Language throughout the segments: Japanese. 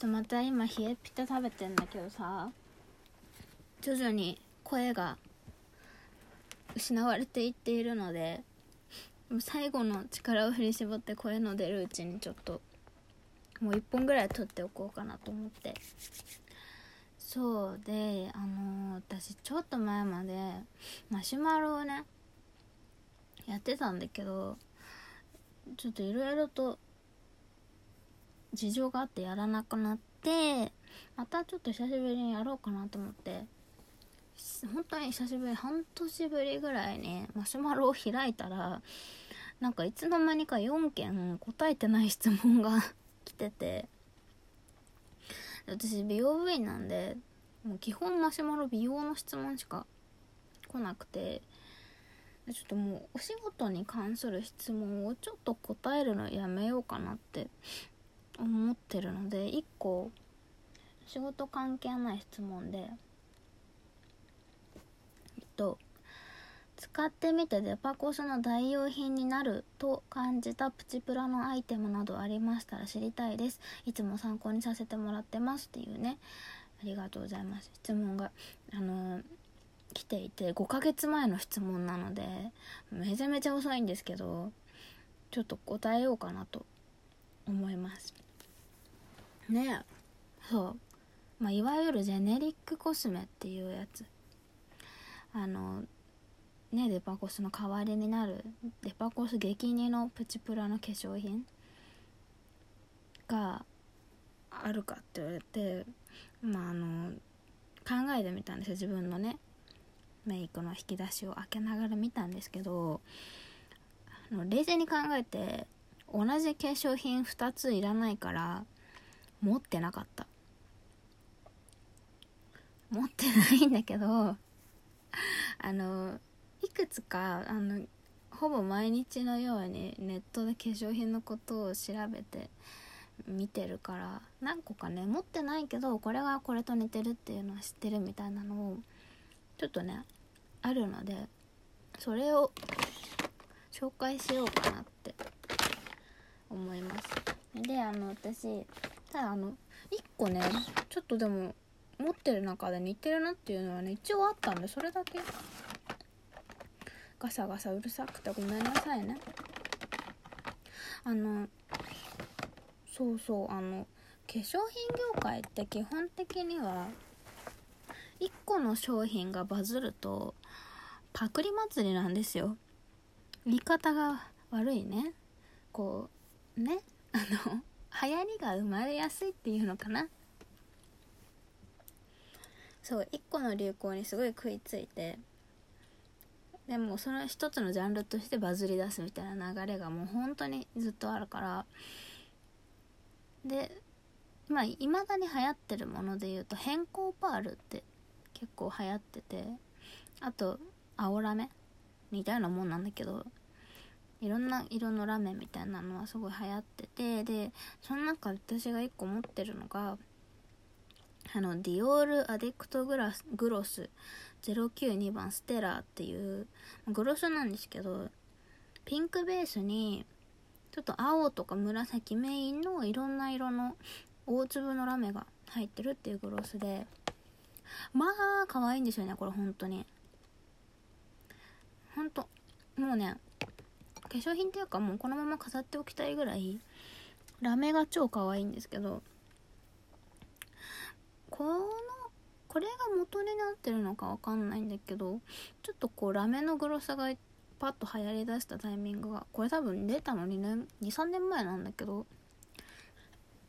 とまた今冷えピタ食べてんだけどさ徐々に声が失われていっているので最後の力を振り絞って声の出るうちにちょっともう1本ぐらい取っておこうかなと思って。そうであのー、私ちょっと前までマシュマロをねやってたんだけどちょっといろいろと事情があってやらなくなってまたちょっと久しぶりにやろうかなと思って。本当に久しぶり半年ぶりぐらいにマシュマロを開いたらなんかいつの間にか4件答えてない質問が 来てて。私美容部員なんでもう基本マシュマロ美容の質問しか来なくて。ちょっともうお仕事に関する質問をちょっと答えるのやめようかなって。思ってるので1個仕事関係ない質問でえっと使ってみてデパコスの代用品になると感じたプチプラのアイテムなどありましたら知りたいです。いつも参考にさせてもらってますっていうね。ありがとうございます。質問があのー、来ていて5ヶ月前の質問なのでめちゃめちゃ遅いんですけどちょっと答えようかなと思います。ね。そう。まあいわゆるジェネリックコスメっていうやつ。あのねデパコスの代わりになるデパコス激似のプチプラの化粧品。があるかって言われてまああの考えてみたんですよ自分のね。メイクの引き出しを開けながら見たんですけどあの冷静に考えて同じ化粧品2ついらないから持ってなかった。持ってないんだけど あのいくつかあのほぼ毎日のようにネットで化粧品のことを調べて見てるから何個かね持ってないけどこれがこれと似てるっていうのは知ってるみたいなのをちょっとねあるのでそれを紹介しようかなって思います。であの私ただあの1個ねちょっとでも持ってる中で似てるなっていうのはね一応あったんでそれだけ。ガサガサうるさくてごめんなさいね。あのそうそうあの化粧品業界って基本的には1個の商品がバズるとパクリ祭りなんですよ。言い方が悪いね。こうね？あの流行りが生まれやすいっていうのかな。そう1個の流行にすごい食いついてでもその一つのジャンルとしてバズり出すみたいな流れがもう本当にずっとあるから。でまあいまだに流行ってるもので言うと変更パールって結構流行っててあと青ラメみたいなもんなんだけどいろんな色のラメみたいなのはすごい流行っててでその中私が1個持ってるのがあのディオールアディクトグラスグロス092番ステラーっていうグロスなんですけどピンクベースにちょっと青とか紫メインのいろんな色の大粒のラメが入ってるっていうグロスでまあ可愛いんですよねこれ本当に。ほんともうね化粧品っていうかもうこのまま飾っておきたいぐらいラメが超可愛いんですけどこのこれが元になってるのかわかんないんだけどちょっとこうラメのグロさがパッと流行りだしたタイミングがこれ多分出たの2年23年前なんだけど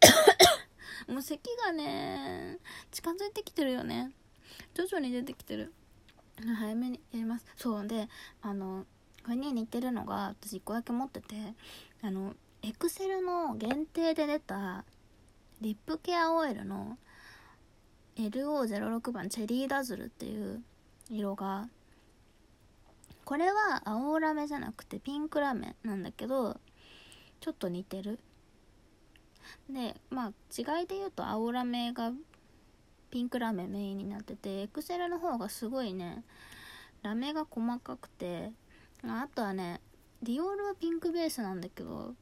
もう咳がね近づいてきてるよね。徐々に出てきてる。早めにやります。そうであのこれに似てるのが私1個だけ持っててあのエクセルの限定で出たリップケアオイルの LO06 番チェリーダズルっていう色がこれは青ラメじゃなくてピンクラメなんだけどちょっと似てる。でまあ違いで言うと青ラメがピンクラメメインになっててエクセルの方がすごいねラメが細かくてあとはねディオールはピンクベースなんだけど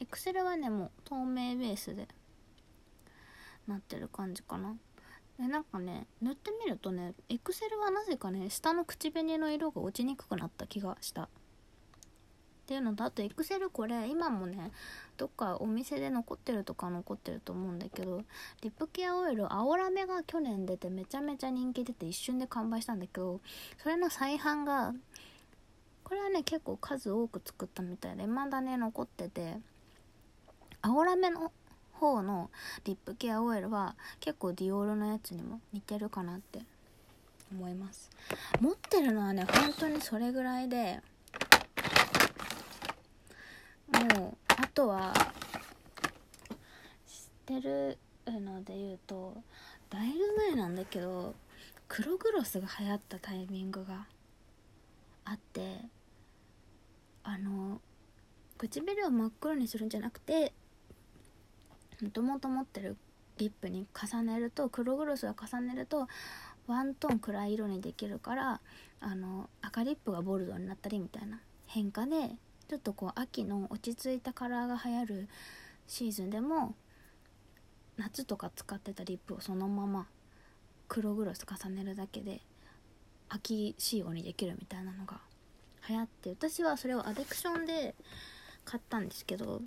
エクセルはねもう透明ベースでなってる感じかな。でなんかね塗ってみるとねエクセルはなぜかね下の口紅の色が落ちにくくなった気がした。っていうのとあとエクセルこれ今もねどっかお店で残ってるとか残ってると思うんだけどリップケアオイル青ラメが去年出てめちゃめちゃ人気出て一瞬で完売したんだけどそれの再販がこれはね結構数多く作ったみたいでまだね残ってて青ラメの方のリップケアオイルは結構ディオールのやつにも似てるかなって思います。持ってるのはね本当にそれぐらいでもうあとは知ってるので言うとだいぶ前なんだけど黒グロスが流行ったタイミングがあってあの唇を真っ黒にするんじゃなくてもともと持ってるリップに重ねると黒グロスを重ねるとワントーン暗い色にできるからあの赤リップがボルドーになったりみたいな変化でちょっとこう秋の落ち着いたカラーが流行るシーズンでも夏とか使ってたリップをそのまま黒グロス重ねるだけで秋仕様にできるみたいなのが流行って私はそれをアデクションで買ったんですけど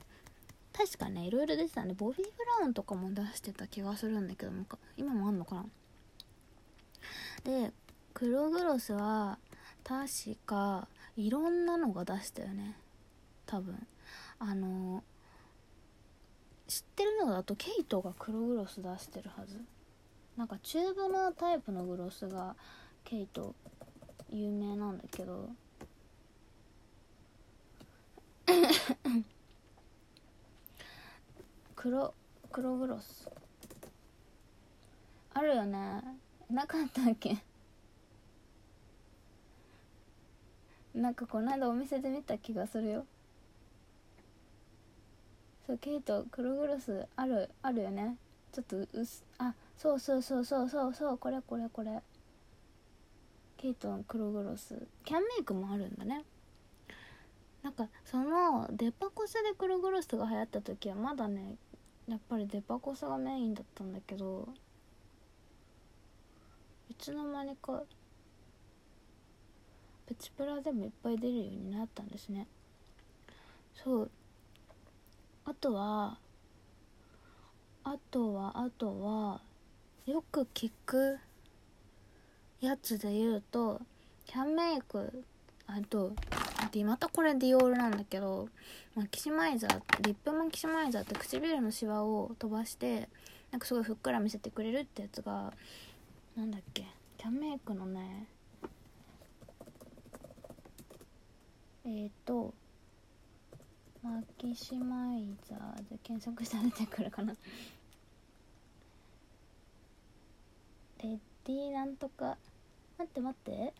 確かねいろいろ出てたんでボビー・ブラウンとかも出してた気がするんだけども今もあんのかな。で黒グロスは確かいろんなのが出したよね。多分。あの知ってるのだとケイトが黒グロス出してるはず。なんかチューブのタイプのグロスがケイト有名なんだけど。黒黒グロス。あるよね。なかったっけ？なんかこの間お店で見た気がするよ。そうケイト黒グロスあるあるよね。ちょっと薄あそうそうそうそうそうそうこれこれこれ。ケイトの黒グロス。キャンメイクもあるんだね。なんかそのデパコスで黒グロスが流行った時はまだねやっぱりデパコスがメインだったんだけどいつの間にかプチプラでもいっぱい出るようになったんですね。そう。あとはあとはあとはよく聞くやつで言うとキャンメイクあとでまたこれディオールなんだけどマキシマイザーリップマキシマイザーって唇のシワを飛ばしてなんかすごいふっくら見せてくれるってやつがなんだっけキャンメイクのねえっ、ー、とマキシマイザーで検索したら出てくるかな。レディなんとか。待って待って。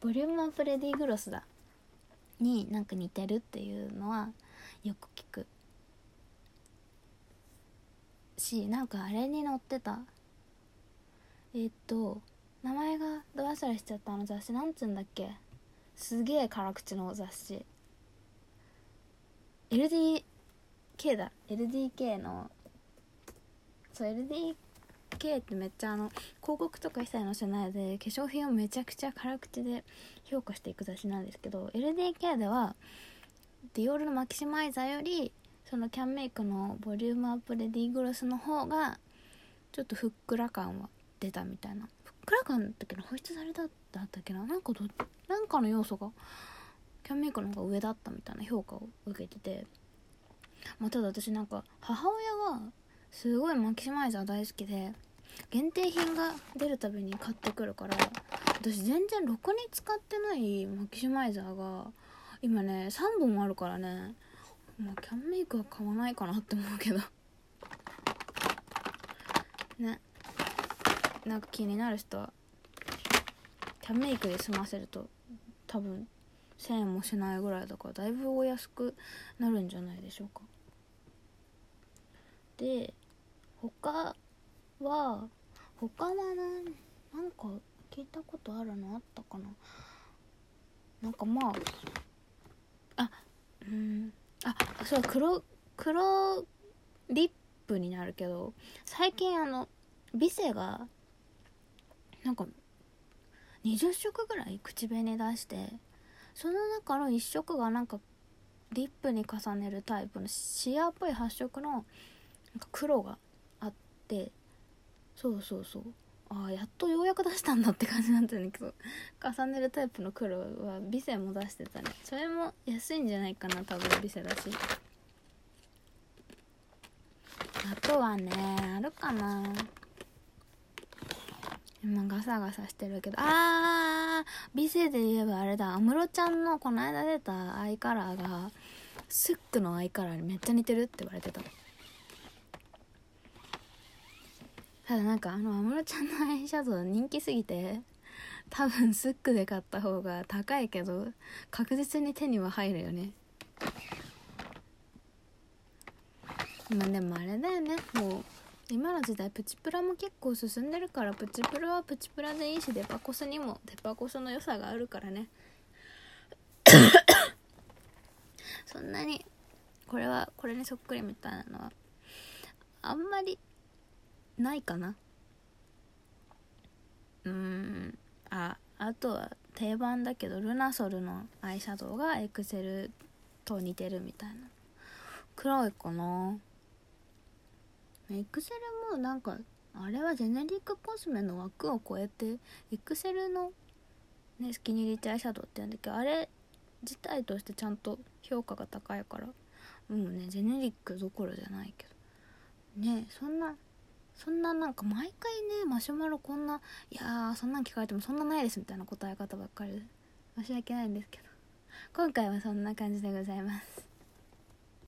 ボリュームアップレディグロスだ。になんか似てるっていうのはよく聞く。しなんかあれに載ってた。えー、っと名前がど忘れしちゃったあの雑誌。なんつうんだっけ。すげえ辛口の雑誌。LDK だ。LDK の。そう LDK K ってめっちゃあの広告とか一切載せないで化粧品をめちゃくちゃ辛口で評価していく雑誌なんですけど LDK ではディオールのマキシマイザーよりそのキャンメイクのボリュームアップレディーグロスの方がちょっとふっくら感は出たみたいな。ふっくら感だったけな保湿されただったっけな？なんかどなんかの要素がキャンメイクの方が上だったみたいな評価を受けてて、まあ、ただ私なんか母親がすごいマキシマイザー大好きで限定品が出るたびに買ってくるから私全然ろくに使ってないマキシマイザーが今ね3本あるからね。まあキャンメイクは買わないかなって思うけど。ね。なんか気になる人はキャンメイクで済ませると多分1000円もしないぐらいだからだいぶお安くなるんじゃないでしょうか。で他は他はななんか聞いたことあるのあったかな？なんかまああうんあそう黒黒リップになるけど最近あのビセがなんか20色ぐらい口紅出してその中の1色がなんかリップに重ねるタイプのシアっぽい発色のなんか黒があってそうそうそう。ああやっとようやく出したんだって感じなんだけど重ねるタイプの黒は美セも出してたね。それも安いんじゃないかな多分美セだし。あとはねあるかな。今ガサガサしてるけど。あー美声で言えばあれだ。安室ちゃんのこの間出たアイカラーがスックのアイカラーにめっちゃ似てるって言われてた。ただなんかあの安室ちゃんのアイシャドウ人気すぎて多分スックで買った方が高いけど確実に手には入るよね。まあでもあれだよね。もう今の時代プチプラも結構進んでるからプチプラはプチプラでいいしデパコスにもデパコスの良さがあるからね。そんなにこれはこれにそっくりみたいなのはあんまりないかな？うーん。ああとは定番だけどルナソルのアイシャドウがエクセルと似てるみたいな。くらいかな？エクセルもなんかあれはジェネリックコスメの枠を超えてエクセルのねスキニリッチアイシャドウって言うんだけどあれ自体としてちゃんと評価が高いからもうねジェネリックどころじゃないけど。ねそんなそんななんか毎回ねマシュマロこんないやーそんなん聞かれてもそんなないですみたいな答え方ばっかりで申し訳ないんですけど。今回はそんな感じでございます。